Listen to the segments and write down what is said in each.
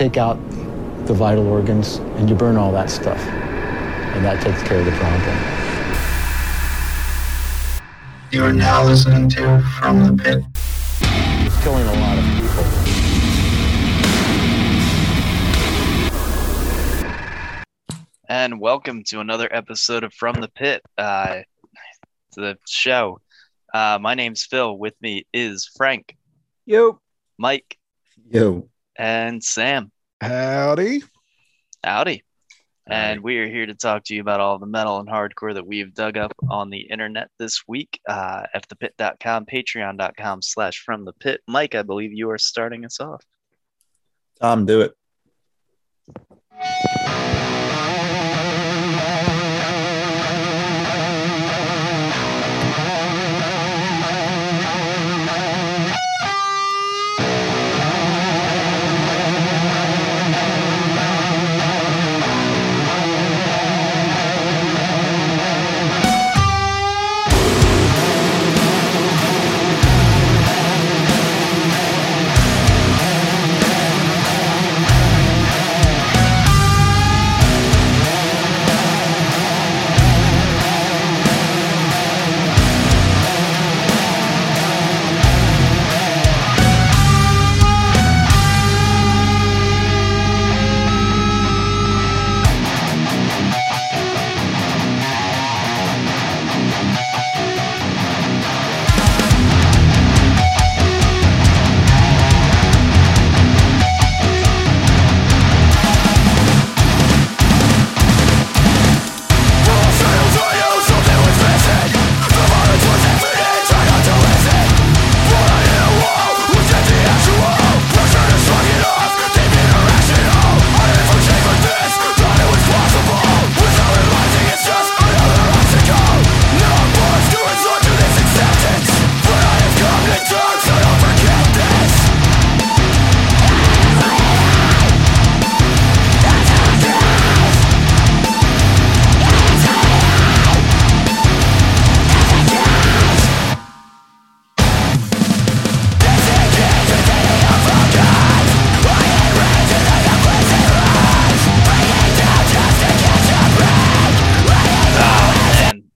take out the vital organs and you burn all that stuff. And that takes care of the problem. You are now listening to From the Pit. It's killing a lot of people. and welcome to another episode of From the Pit, uh, to the show. Uh, my name's Phil. With me is Frank, Yo. Mike, Yo. And Sam. Howdy. Howdy. And we are here to talk to you about all the metal and hardcore that we've dug up on the internet this week. Uh, fthepit.com, patreon.com slash from the pit. Mike, I believe you are starting us off. Tom, do it.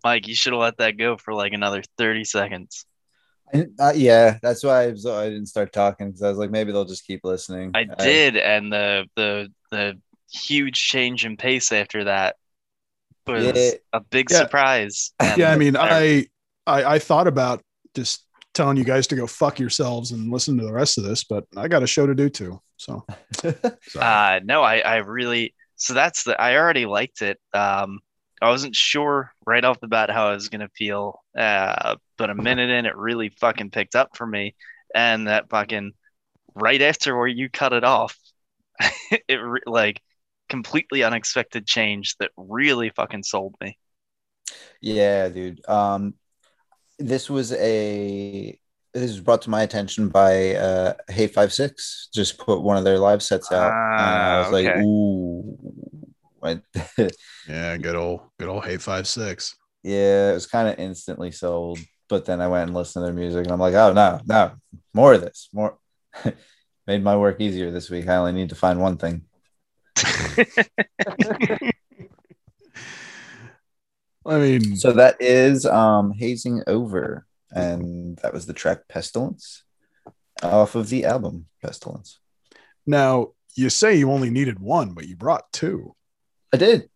Mike, you should have let that go for like another 30 seconds. Uh, yeah, that's why I, was, I didn't start talking because I was like, maybe they'll just keep listening. I did, and the the the huge change in pace after that was Yeah. a big Yeah. surprise. Yeah, I mean, I- I, I I thought about just telling you guys to go fuck yourselves and listen to the rest of this, but I got a show to do too. So, so Uh, no, I, I really, so that's the, I already liked it. Um, I wasn't sure right off the bat how I was going to feel. Uh, but a minute in, it really fucking picked up for me. And that fucking right after where you cut it off, it re- like completely unexpected change that really fucking sold me. Yeah, dude. Um, this was a this was brought to my attention by uh Hate Five Six. Just put one of their live sets out. and I Ah, was like, ooh. Yeah, good old good old hate five six. yeah, it was kind of instantly sold. But then I went and listened to their music, and I'm like, oh no, no, more of this, more. Made my work easier this week. I only need to find one thing. I mean, So that is um hazing over, and that was the track Pestilence off of the album Pestilence. now you say you only needed one, but you brought two. I did,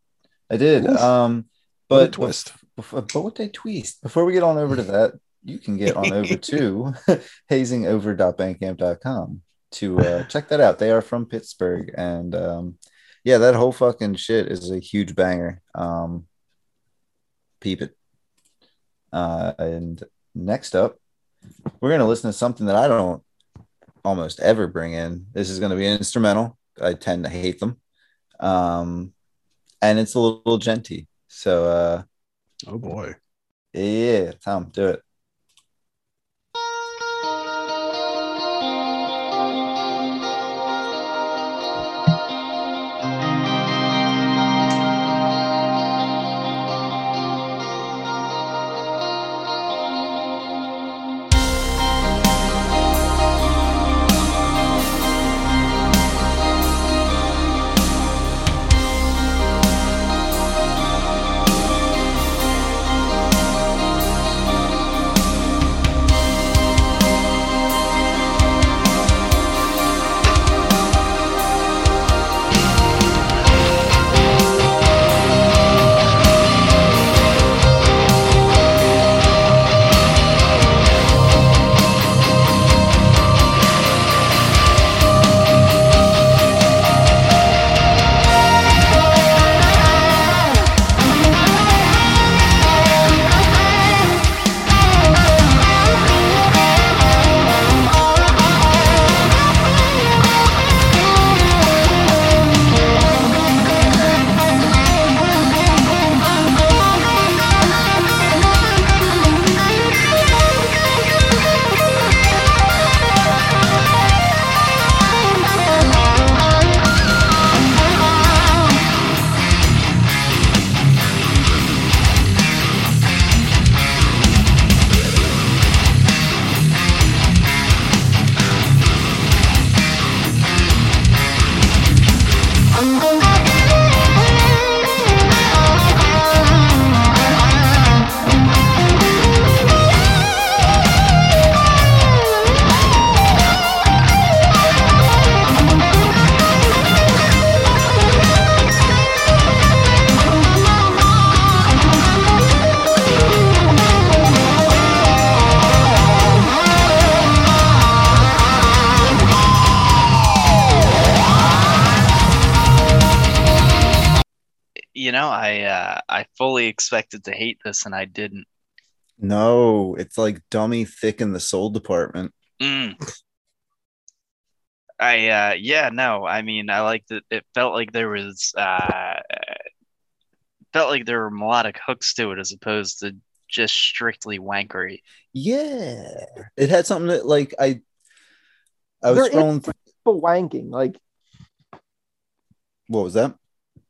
I did. Um, but twist. Before, but what they twist before we get on over to that, you can get on over to hazingover.bandcamp.com to uh, check that out. They are from Pittsburgh, and um, yeah, that whole fucking shit is a huge banger. Um, peep it. Uh, and next up, we're gonna listen to something that I don't almost ever bring in. This is gonna be an instrumental. I tend to hate them. Um, and it's a little genty. So uh Oh boy. yeah, Tom, do it. I uh, I fully expected to hate this, and I didn't. No, it's like dummy thick in the soul department. Mm. I uh, yeah, no, I mean, I liked it. It felt like there was uh, felt like there were melodic hooks to it as opposed to just strictly wankery. Yeah, it had something that like I. I was There is- scrolling. through- For wanking, like what was that?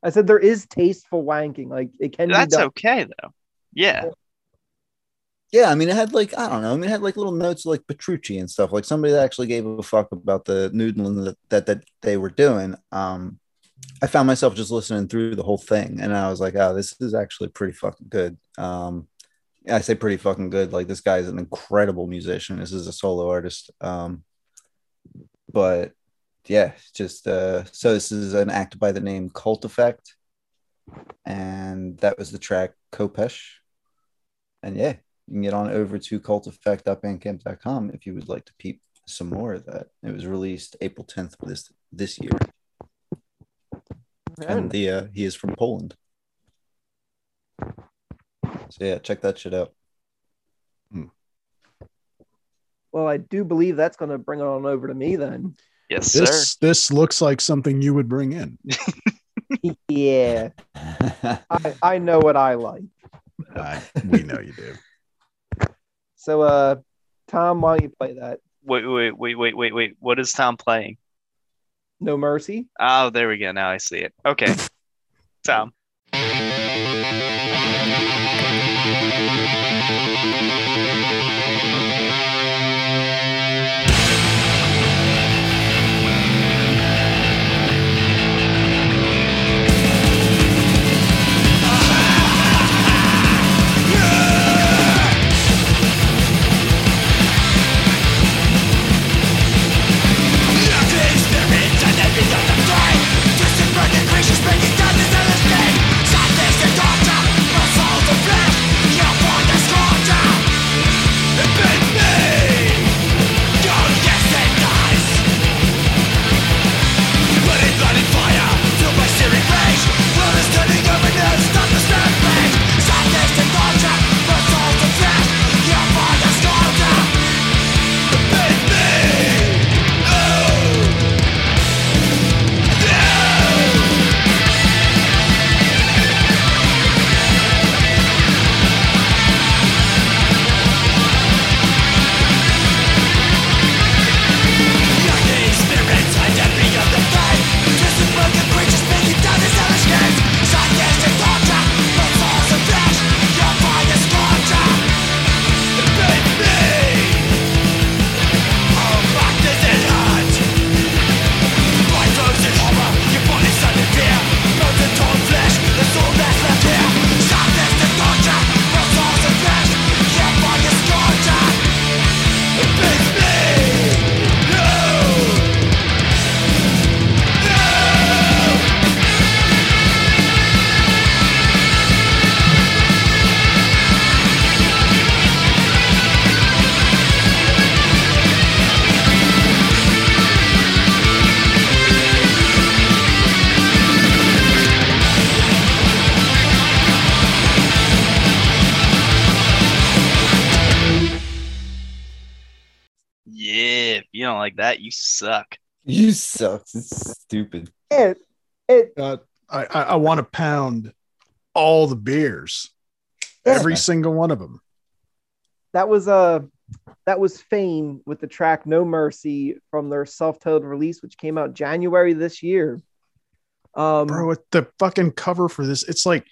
I said, there is tasteful wanking. Like it can That's be done. okay though. Yeah, Yeah, I mean, it had like I don't know. I mean, it had like little notes like Petrucci and stuff. Like somebody that actually gave a fuck about the noodling that that, that they were doing. Um, I found myself just listening through the whole thing, and I was like, "Oh, this is actually pretty fucking good." Um, I say pretty fucking good. Like this guy is an incredible musician. This is a solo artist. Um, but yeah, just uh, so this is an act by the name Cult Effect, and that was the track Khopesh. And yeah, you can get on over to culteffect.bandcamp.com if you would like to peep some more of that. It was released April 10th of this this year. And the uh, he is from Poland. So yeah, check that shit out. Well, I do believe that's going to bring it on over to me then. Yes, sir. This this looks like something you would bring in. yeah, I, I know what I like. Uh, we know you do. So, uh, Tom, why don't you play that? Wait, wait, wait, wait, wait, wait. What is Tom playing? No mercy. Oh, there we go. Now I see it. Okay, Tom. Like that, you suck. You suck. It's stupid. It, it, Uh, I I, I want to pound all the beers, every single one of them. that was uh that was Phane with the track No Mercy from their self-titled release, which came out January this year. Um, bro it- the fucking cover for this it's like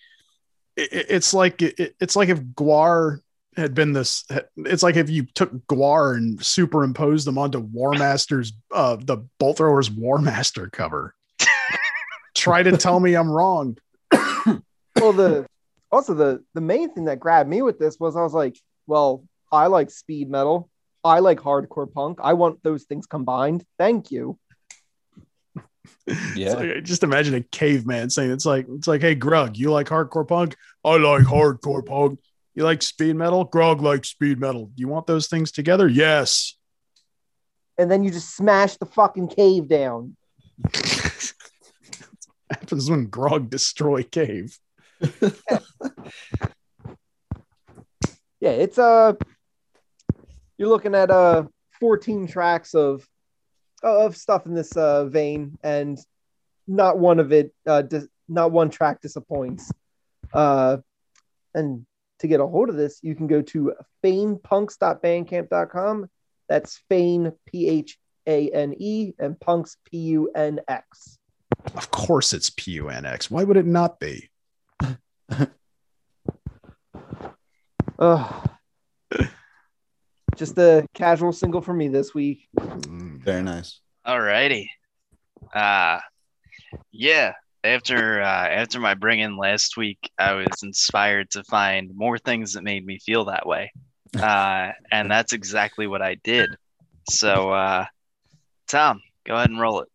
it, it- it's like it, it's like if GWAR had been this it's like if you took GWAR and superimposed them onto Warmaster's uh the Bolt Thrower's war master cover try to tell me i'm wrong well, the also the the main thing that grabbed me with this was I was like, well, I like speed metal, I like hardcore punk, I want those things combined. Thank you. Yeah. like- just imagine a caveman saying it's like it's like hey grug you like hardcore punk i like hardcore punk you like speed metal? Grog likes speed metal. Do you want those things together? Yes. And then you just smash the fucking cave down. happens when grog destroy cave. Yeah, it's uh you're looking at uh 14 tracks of of stuff in this uh vein and not one of it uh dis- not one track disappoints. Uh and to get a hold of this, you can go to phanepunx.bandcamp.com. That's Phane P H A N E and punks P U N X. Of course, it's P U N X. Why would it not be? Ugh. Just a casual single for me this week. Mm. Very nice. Alrighty. Uh yeah. After uh after my bring in last week, I was inspired to find more things that made me feel that way. Uh and that's exactly what I did. So uh Tom, go ahead and roll it.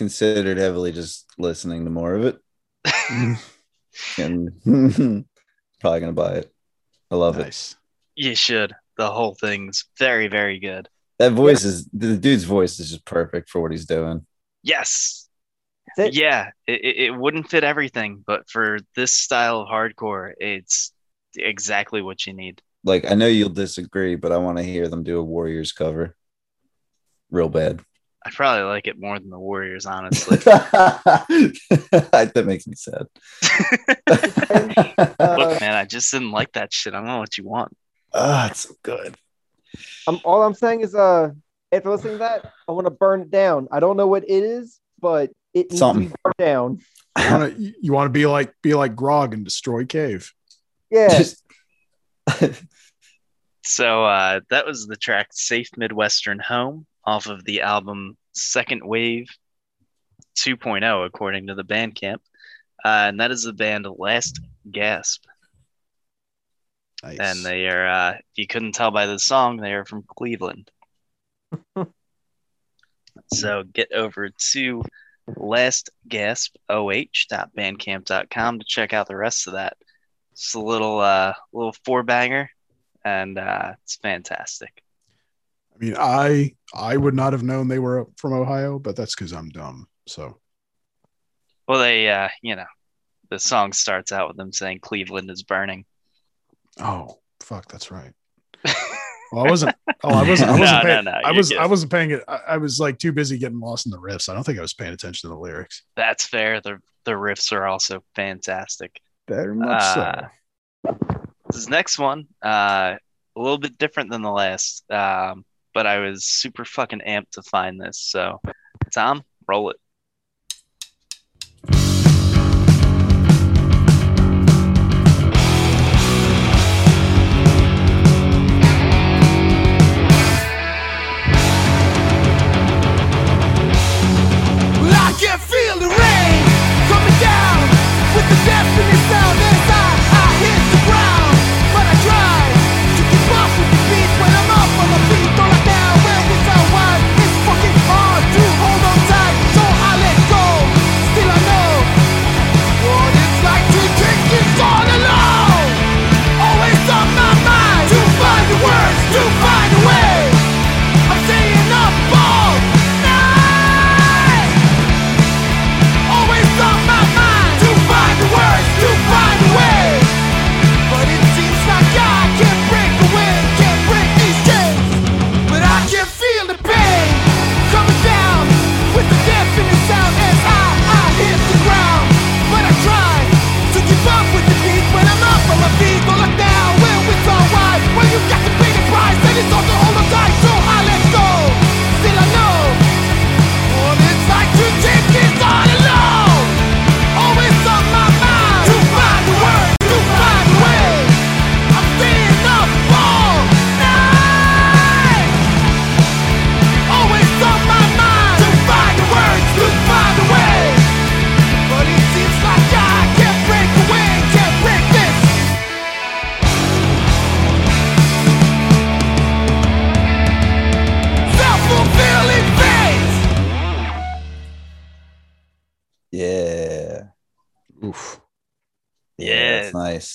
Considered heavily just listening to more of it. and probably gonna buy it. I love it. You should. The whole thing's very, very good. That voice is the dude's voice is just perfect for what he's doing. Yes. It. Yeah, it, it it wouldn't fit everything, but for this style of hardcore, it's exactly what you need. Like I know you'll disagree, but I want to hear them do a Warriors cover. Real bad. I probably like it more than the Warriors, honestly. that makes me sad. Look, man, I just didn't like that shit. I don't know what you want. Ah, it's so good. I'm, all I'm saying is, uh, after listening to that, I want to burn it down. I don't know what it is, but it needs Something. to be burned down. You want to you want to be like be like Grog and destroy Cave. Yeah, Just So uh, that was the track "Safe Midwestern Home" off of the album Second Wave 2.0, according to the Bandcamp, uh, and that is the band Last Gasp. Nice. And they are, uh, if you couldn't tell by the song, they are from Cleveland. so get over to lastgaspoh.bandcamp.com to check out the rest of that. It's a little, uh, little four banger, and uh, it's fantastic. I mean, I I would not have known they were from Ohio, but that's because I'm dumb. So Well, they, uh, you know, the song starts out with them saying Cleveland is burning. oh fuck, that's right. Well, I wasn't. Oh, I wasn't. I wasn't. No, paying, no, no, I was. good. I wasn't paying it. I, I was like too busy getting lost in the riffs. I don't think I was paying attention to the lyrics. That's fair. The the riffs are also fantastic. Very much Uh, This next one, uh, a little bit different than the last, um, but I was super fucking amped to find this. So, Tom, roll it.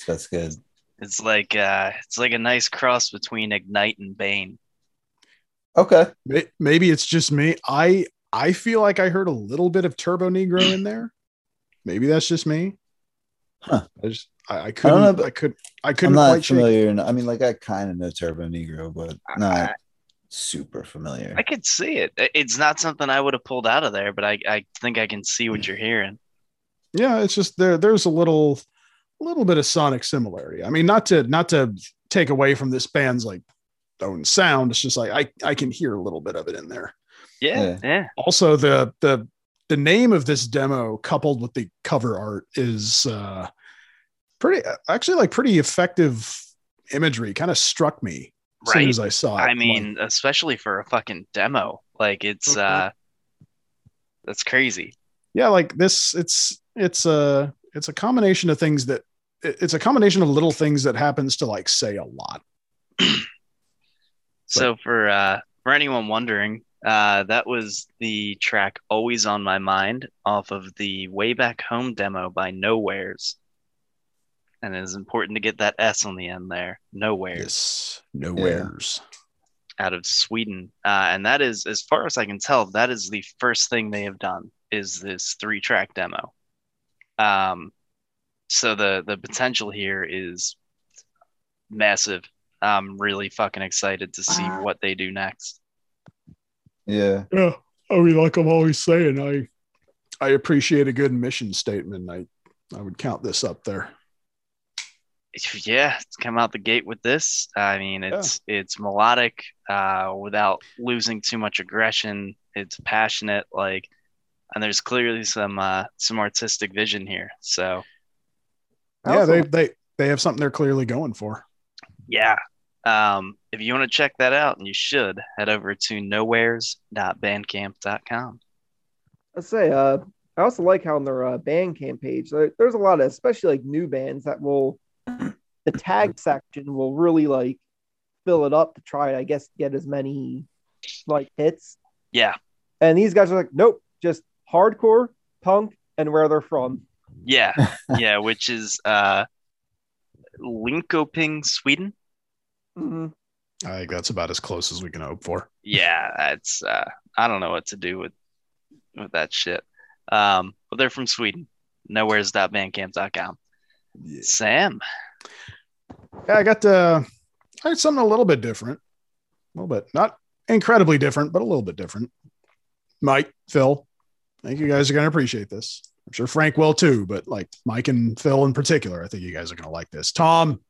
That's good. It's like uh, it's like a nice cross between Ignite and Bane. Okay. Maybe it's just me. I I feel like I heard a little bit of Turbonegro in there. Maybe that's just me. Huh. I just I, I couldn't know, I, but could I I'm couldn't not quite shake. it. familiar. I mean, like I kind of know Turbonegro, but not super familiar. I could see it. It's not something I would have pulled out of there, but I, I think I can see what you're hearing. Yeah, it's just there. There's a little, little bit of sonic similarity. I mean, not to not to take away from this band's like own sound. It's just like I I can hear a little bit of it in there. Yeah, Yeah. yeah. Also, the the the name of this demo coupled with the cover art is uh pretty actually like pretty effective imagery. Kind of struck me as soon Right. as I saw it. I Like, mean, especially for a fucking demo. Like it's uh that's crazy. yeah, like this. It's it's a it's a combination of things that it's a combination of little things that happens to like say a lot. So for uh for anyone wondering, uh that was the track Always on My Mind off of the Way Back Home demo by Nowheres. And it is important to get that S on the end there. Nowheres. Yes, nowheres. out of Sweden. Uh, and that is, as far as I can tell, that is the first thing they have done is this three track demo. Um, so the the potential here is massive. I'm really fucking excited to see what they do next. yeah. Yeah, I mean, like I'm always saying, I I appreciate a good mission statement. I I would count this up there. Yeah, it's come out the gate with this. I mean, it's it's melodic uh, without losing too much aggression. It's passionate, like, and there's clearly some uh, some artistic vision here. So yeah, also- they they they have something they're clearly going for. Yeah. Um, if you want to check that out, and you should, head over to nowheres.bandcamp.com. Let's say, uh, I also like how on their uh, Bandcamp page, there, there's a lot of, especially like new bands that will, the tag section will really like fill it up to try, I guess, get as many like hits. Yeah. And these guys are like, nope, just hardcore, punk, and where they're from. Yeah. yeah. Which is uh, Linkoping, Sweden. Mhm. I think that's about as close as we can hope for. Yeah. That's, uh, I don't know what to do with, with that shit. Um, but they're from Sweden. Nowheres.bandcamp.com. Sam. Yeah, I got uh, I got something a little bit different, a little bit not incredibly different, but a little bit different. Mike, Phil, I think you guys are going to appreciate this. I'm sure Frank will too, but like Mike and Phil in particular, I think you guys are going to like this. Tom,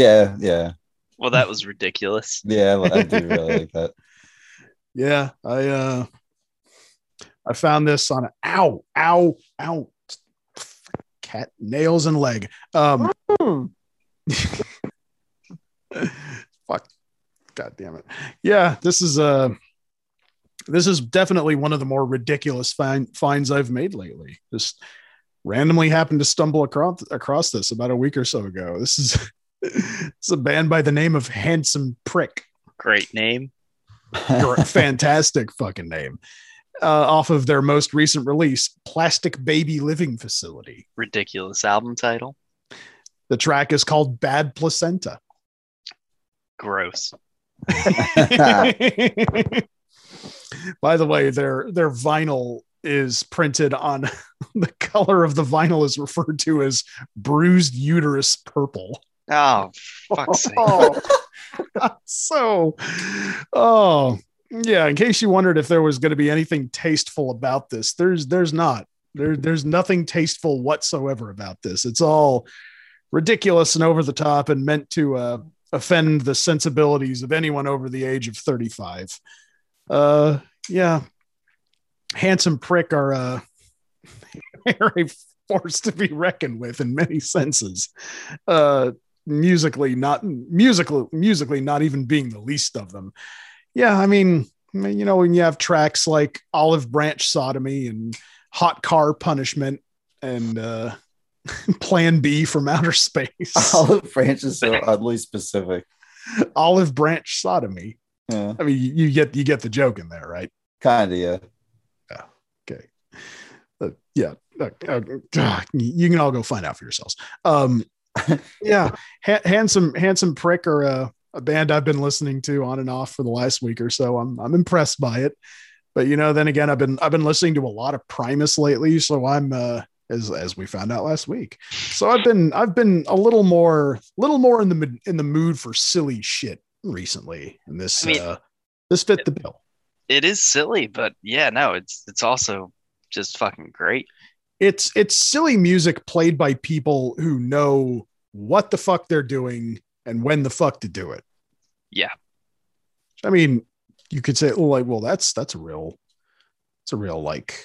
Yeah, yeah, Well, that was ridiculous. yeah. I I do really like that. Yeah, I uh I found this on a ow, ow, ow cat nails and leg. Um fuck god damn it. Yeah, this is uh this is definitely one of the more ridiculous find, finds I've made lately. Just randomly happened to stumble across across this about a week or so ago. This is it's a band by the name of Handsome Prick. Great name. You're a fantastic fucking name. Uh, off of their most recent release, Plastic Baby Living Facility. Ridiculous album title. The track is called Bad Placenta. Gross. By the way, their their vinyl is printed on the color of the vinyl is referred to as bruised uterus purple. Oh, fuck's sake. Oh, so, oh yeah. In case you wondered if there was going to be anything tasteful about this, there's there's not. There, there's nothing tasteful whatsoever about this. It's all ridiculous and over the top and meant to uh, offend the sensibilities of anyone over the age of 35. Uh, yeah, handsome prick are uh, are a force to be reckoned with in many senses. Uh, musically, not musically, musically, not even being the least of them. Yeah, I mean, you know, when you have tracks like Olive Branch Sodomy and Hot Car Punishment and uh, Plan B from Outer Space, Olive Branch is so oddly specific. Olive Branch Sodomy. Yeah, I mean, you you get you get the joke in there, right? kind of. Yeah. Okay. Uh, yeah. Uh, uh, ah, you can all go find out for yourselves. Um, yeah. Ha- handsome, handsome prick or a, a band I've been listening to on and off for the last week or so. I'm, I'm impressed by it, but you know, then again, I've been, I've been listening to a lot of Primus lately. So I'm, uh, as, as we found out last week. So I've been, I've been a little more, little more in the, mood- in the mood for silly shit recently. And this, I mean- uh, this fit the bill. It is silly, but yeah, no, it's it's also just fucking great. It's it's silly music played by people who know what the fuck they're doing and when the fuck to do it. Yeah. I mean, you could say, oh, like, well, that's that's a real, it's a real like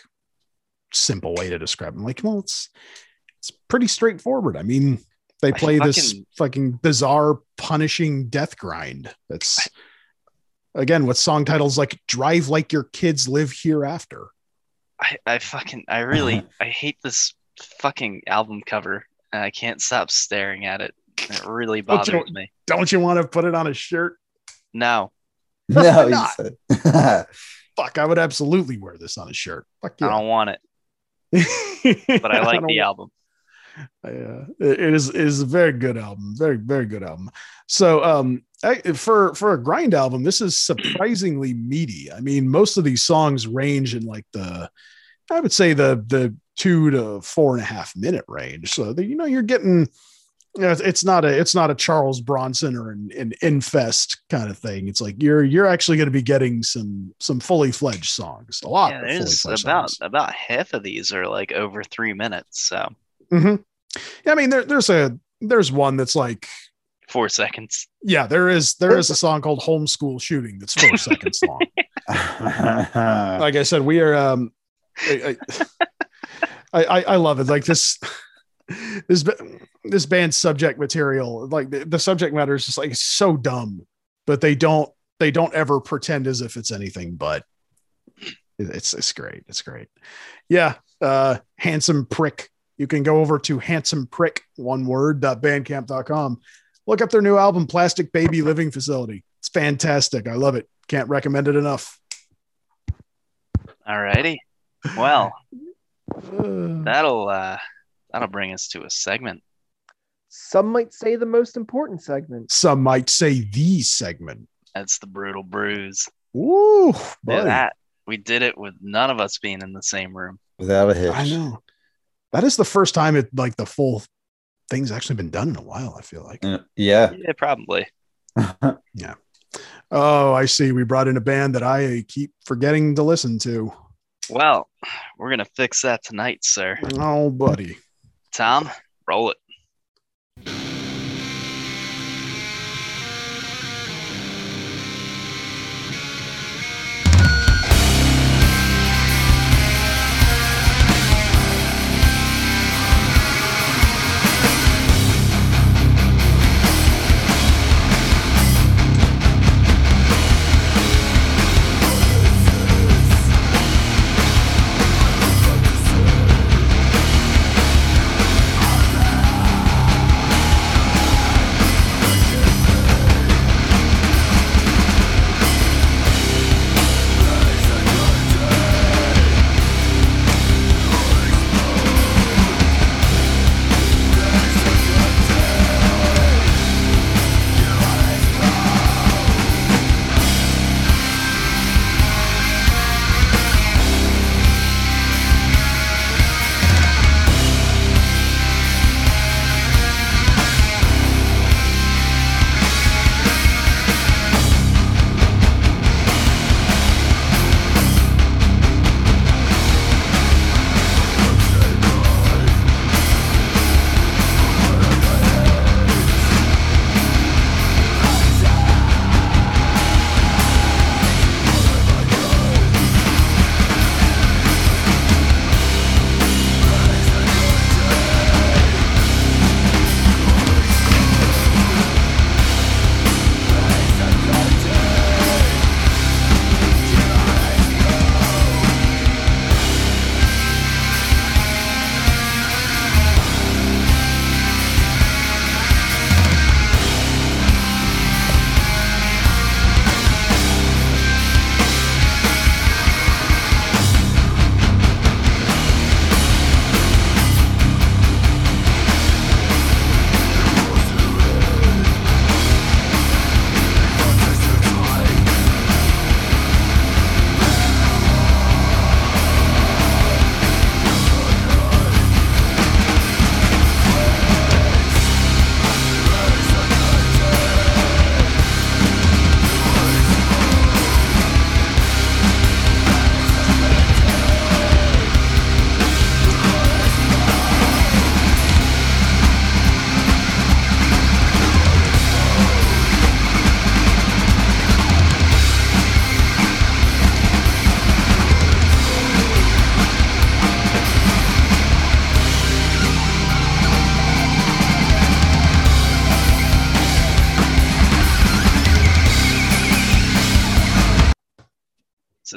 simple way to describe it. Like, well, it's it's pretty straightforward. I mean, they play this fucking- fucking bizarre, punishing death grind. That's again with song titles like "Drive Like Your Kids Live Hereafter." I, I fucking I really I hate this fucking album cover and I can't stop staring at it. It really Don't you- bothers me. Don't you want to put it on a shirt? No, No, you not? said. Fuck, I would absolutely wear this on a shirt. Fuck I don't want it, but I like don't the album. It it is it is a very good album, very very good album. So, um, I, for for a grind album, this is surprisingly meaty. I mean, most of these songs range in like the, I would say the the two to four and a half minute range. So that you know you're getting, you know, it's- not a it's not a Charles Bronson or an, an Infest kind of thing. It's like you're you're actually going to be getting some some fully fledged songs. A lot. Yeah, of fully there's about songs. about half of these are like over three minutes, so Mhm. Yeah, I mean, there, there's a there's one that's like four seconds. Yeah, there is there is a song called Homeschool Shooting that's four seconds long. Like I said, we are um I, I, I, I love it. Like this this this band's subject material, like the, the subject matter is just like so dumb, but they don't they don't ever pretend as if it's anything but it's it's great. It's great. Yeah. Uh handsome prick. You can go over to handsome prick one word bandcamp.com. Look up their new album, Plastic Baby Living Facility. It's fantastic. I love it. Can't recommend it enough. Alrighty. Well, Uh, that'll uh that'll bring us to a segment. Some might say the most important segment. some might say the segment. That's the brutal bruise. Ooh, buddy. that. We did it with none of us being in the same room. Without a hitch. I know. That is the first time it like the full thing's actually been done in a while, I feel like. Uh, Yeah. Yeah, probably. Yeah. Oh, I see. We brought in a band that I keep forgetting to listen to. Well, we're gonna fix that tonight, sir. Oh, buddy. Tom, roll it.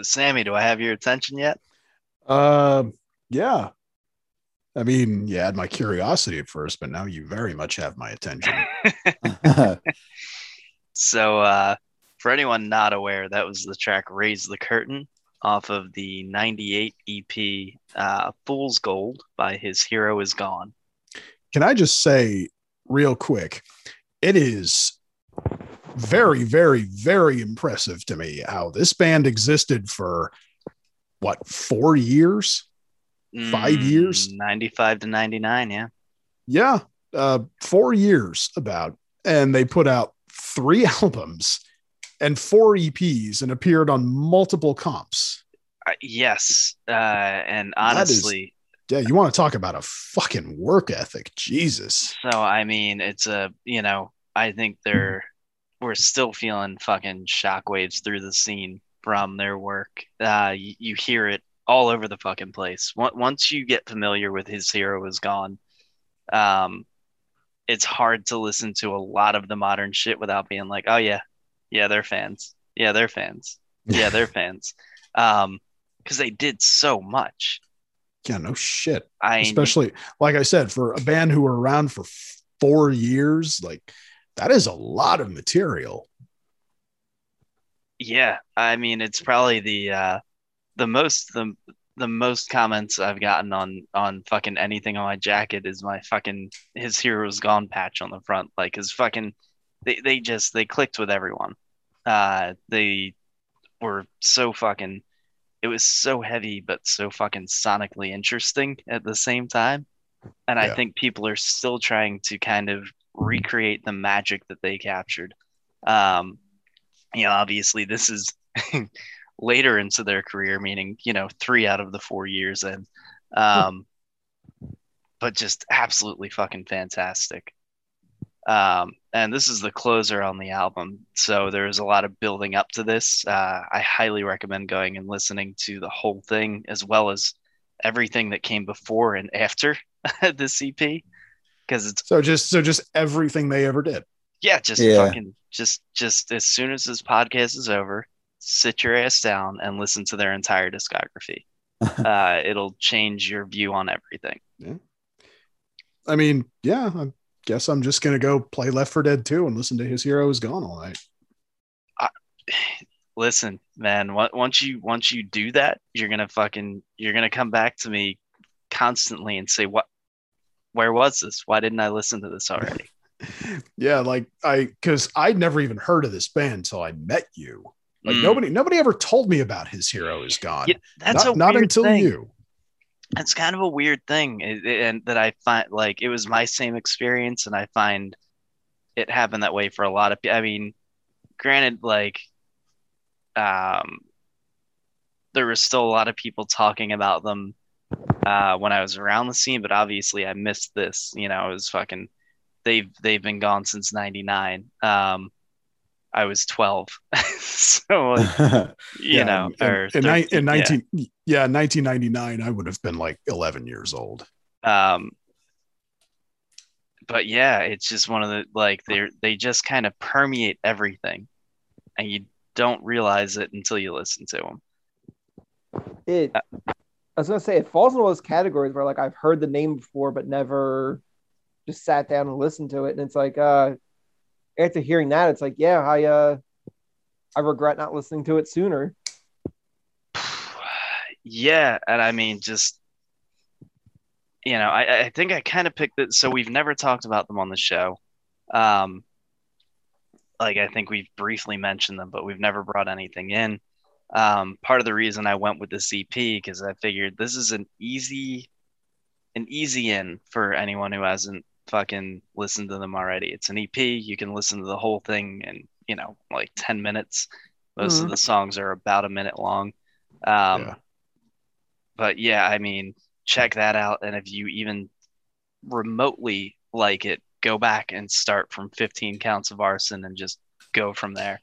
Sammy, do I have your attention yet? Um, yeah. I mean, you had my curiosity at first, but now you very much have my attention. So, uh, for anyone not aware, that was the track Raise the Curtain off of the 98 EP uh, Fool's Gold by His Hero Is Gone. Can I just say real quick, it is very, very, very impressive to me how this band existed for what four years? Five years? 95 Mm, to 99, yeah. Yeah, uh, four years about, and they put out three albums and four EPs and appeared on multiple comps. Uh, yes. Uh, and honestly, Yeah, you want to talk about a fucking work ethic, Jesus. so I mean, it's a, you know, I think they're, we're still feeling fucking shockwaves through the scene from their work. Uh, you, you hear it all over the fucking place. Once once you get familiar with His Hero Is Gone, um, it's hard to listen to a lot of the modern shit without being like, oh yeah, yeah, they're fans. Yeah, they're fans. Yeah, they're fans. Um, because they did so much. Yeah, no shit. I Especially, like I said, for a band who were around for four years, like that is a lot of material. yeah, I mean, it's probably the uh, the most the the most comments I've gotten on on fucking anything on my jacket is my fucking his hero's gone patch on the front. Like his fucking they they just they clicked with everyone. Uh, they were so fucking. It was so heavy, but so fucking sonically interesting at the same time. And I think people are still trying to kind of recreate the magic that they captured. Um, you know, obviously this is later into their career, meaning, you know, three out of the four years in. Um, but just absolutely fucking fantastic. Um, and this is the closer on the album. So there's a lot of building up to this. Uh, I highly recommend going and listening to the whole thing as well as everything that came before and after this EP because it's So just so just everything they ever did. yeah, just Yeah. fucking just just as soon as this podcast is over, sit your ass down and listen to their entire discography. uh, it'll change your view on everything. Yeah. I mean, yeah, I guess I'm just gonna go play Left 4 Dead 2 and listen to His Hero is Gone all night. Listen, man, once you once you do that, you're gonna fucking you're gonna come back to me constantly and say, "What? Where was this? Why didn't I listen to this already?" Yeah, like I because I'd never even heard of this band until I met you. Like Mm. nobody nobody ever told me about His Hero is Gone. Yeah, that's not, a not until thing. you. it's kind of a weird thing and that i find like it was my same experience and i find it happened that way for a lot of people i mean granted like um there was still a lot of people talking about them uh when i was around the scene but obviously i missed this you know it was fucking they've they've been gone since 99 um i was 12 so like, you Yeah, know in, or in, ni- 13, in yeah. 19 yeah. 1999 I would have been like 11 years old. um but yeah it's just one of the like they're they just kind of permeate everything and you don't realize it until you listen to them It. Uh, I was gonna say it falls into those categories where like I've heard the name before but never just sat down and listened to it, and it's like uh after hearing that, it's like yeah, I uh I regret not listening to it sooner. yeah and i mean just you know i i think i kind of picked it so we've never talked about them on the show. Um like i think we've briefly mentioned them but we've never brought anything in um part of the reason i went with the EP because i figured this is an easy an easy in for anyone who hasn't fucking listened to them already it's an ep you can listen to the whole thing in you know like 10 minutes most of Mhm. the songs are about a minute long um Yeah. but yeah, I mean, check that out. And if you even remotely like it, go back and start from 15 counts of arson and just go from there.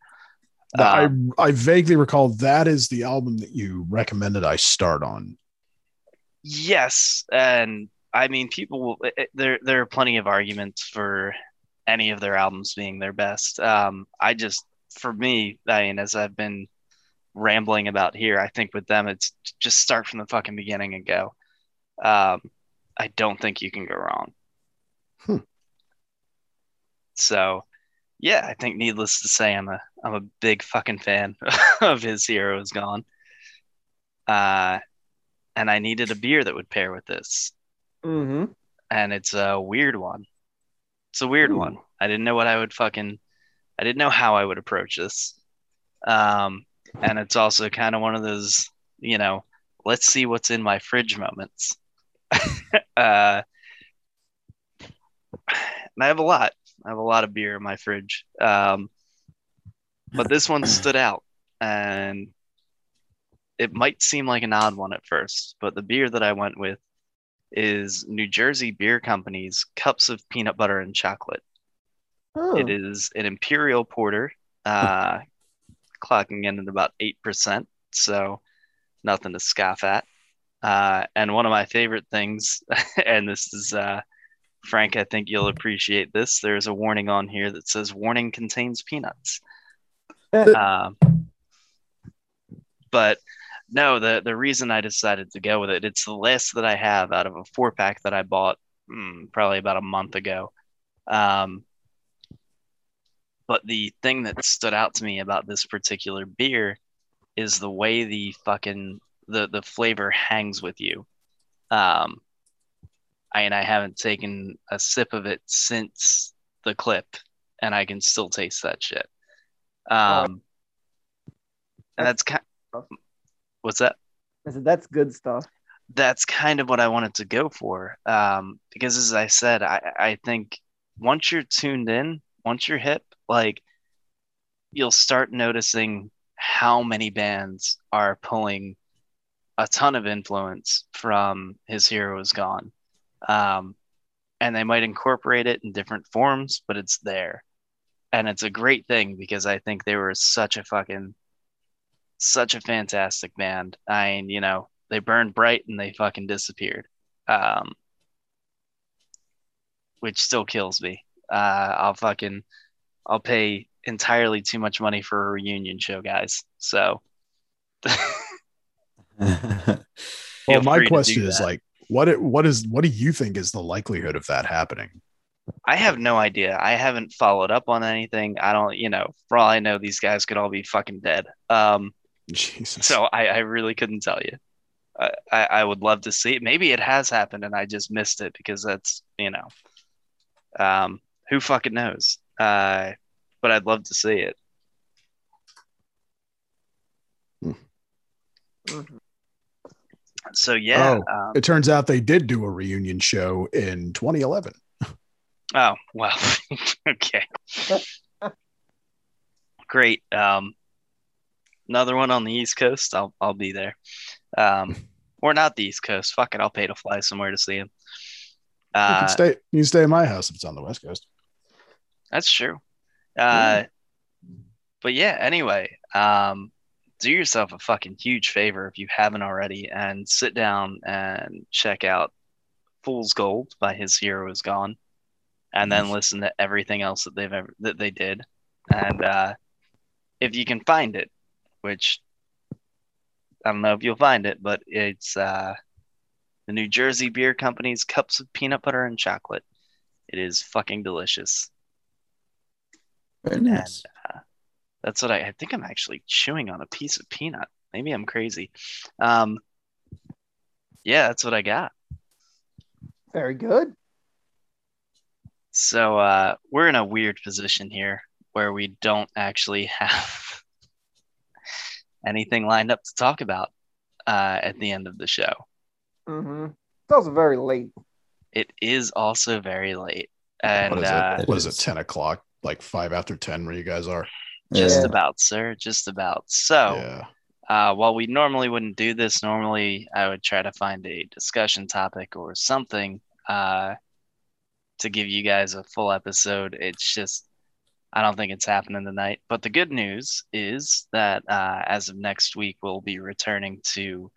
Um, I I vaguely recall that is the album that you recommended I start on. Yes, and I mean, people will. it- it- There, there are plenty of arguments for any of their albums being their best. Um, I just, for me, I mean, as I've been rambling about here. I think with them, it's just start from the fucking beginning and go. Um, I don't think you can go wrong. Hmm. So, yeah, I think needless to say, I'm a I'm a big fucking fan of his Hero is Gone. Uh, and I needed a beer that would pair with this, Mm-hmm. and it's a weird one. It's a weird Ooh. one. I didn't know what I would fucking, I didn't know how I would approach this. Um, and it's also kind of one of those, you know, let's see what's in my fridge moments. uh, and I have a lot. I have a lot of beer in my fridge. Um, but this one stood out, and it might seem like an odd one at first, but the beer that I went with is New Jersey Beer Company's Cups of Peanut Butter and Chocolate. Oh. It is an imperial porter, uh, clocking in at about eight percent, so nothing to scoff at. Uh, and one of my favorite things, and this is uh, Frank, I think you'll appreciate this. There's a warning on here that says "Warning contains peanuts." um, but no, the the reason I decided to go with it, it's the last that I have out of a four pack that I bought hmm, probably about a month ago. Um, but the thing that stood out to me about this particular beer is the way the fucking the the flavor hangs with you. Um, I and I haven't taken a sip of it since the clip, and I can still taste that shit. Um, and that's kind. What's that? I said that's good stuff. that's kind of what I wanted to go for. Um, because as I said, I, I think once you're tuned in, once you're hip, like you'll start noticing how many bands are pulling a ton of influence from His Hero is Gone. Um, and they might incorporate it in different forms, but it's there. And it's a great thing because I think they were such a fucking such a fantastic band. I mean, you know, they burned bright and they fucking disappeared. Um, which still kills me. Uh, I'll fucking I'll pay entirely too much money for a reunion show, guys. So Well, my free to do question is that. like, what it, what is what do you think is the likelihood of that happening? I have no idea. I haven't followed up on anything. I don't, you know, for all I know, these guys could all be fucking dead. Um, Jesus. so I, I really couldn't tell you. I, I, I would love to see it. Maybe it has happened and I just missed it because that's, you know, um, who fucking knows? Uh, but I'd love to see it. Mhm. So yeah. Oh. um, it turns out they did do a reunion show in 2011. Oh, well, okay. Great. Um, another one on the East Coast. I'll I'll be there. Um, or not the East Coast. Fuck it. I'll pay to fly somewhere to see him. you Uh, can stay. You can stay at my house if it's on the West Coast. that's true. Uh, but yeah. Anyway, um, do yourself a fucking huge favor if you haven't already, and sit down and check out Fool's Gold by His Hero Is Gone, and then listen to everything else that they've ever that they did, and uh, if you can find it, which I don't know if you'll find it, but it's uh, the New Jersey Beer Company's Cups of Peanut Butter and Chocolate. It is fucking delicious. Very nice. That's what I, I think I'm actually chewing on a piece of peanut. Maybe I'm crazy. Um, yeah, that's what I got. Very good. So uh, we're in a weird position here where we don't actually have anything lined up to talk about uh, at the end of the show. Mm-hmm. It's also very late. It is also very late, and what is uh, it? What is It it? is. 10 o'clock, like five after 10, where you guys are. just Yeah. about, sir, just about. So. Yeah. Uh, while we normally wouldn't do this, normally I would try to find a discussion topic or something uh, to give you guys a full episode. It's just, I don't think it's happening tonight. But the good news is that uh, as of next week, we'll be returning to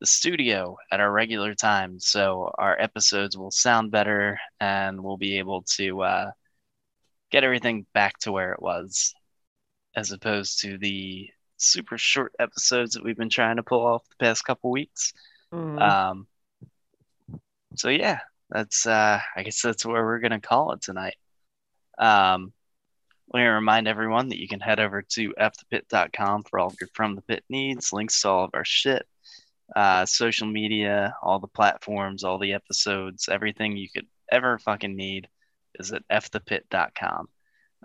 the studio at our regular time. So our episodes will sound better and we'll be able to uh, get everything back to where it was as opposed to the super short episodes that we've been trying to pull off the past couple weeks. Mhm. Um, so yeah, that's uh, I guess that's where we're gonna call it tonight. Um, let me remind everyone that you can head over to fthepit.com for all of your from the pit needs, links to all of our shit, uh, social media, all the platforms, all the episodes, everything you could ever fucking need is at fthepit.com.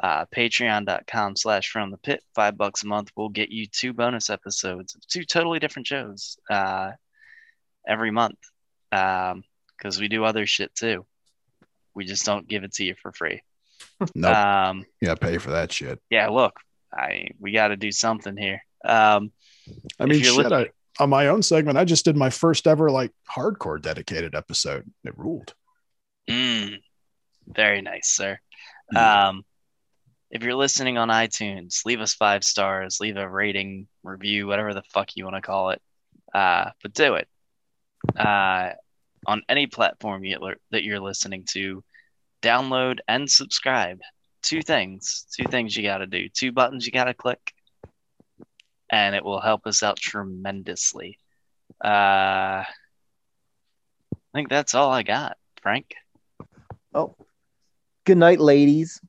Uh, Patreon.com slash from the pit, five bucks a month will get you two bonus episodes of two totally different shows uh, every month because we do other shit too. We just don't give it to you for free. Nope. Um, you gotta pay for that shit. yeah, look, I we got to do something here. Um, I mean, shit. looking- I, on my own segment, I just did my first ever like hardcore dedicated episode. It ruled. mm, very nice, sir. Yeah. Um, if you're listening on iTunes, leave us five stars, leave a rating, review, whatever the fuck you want to call it. Uh, but do it. Uh, on any platform you, that you're listening to, download and subscribe. Two things, two things you got to do, two buttons you got to click, and it will help us out tremendously. Uh, I think that's all I got, Frank. Oh, good night, ladies.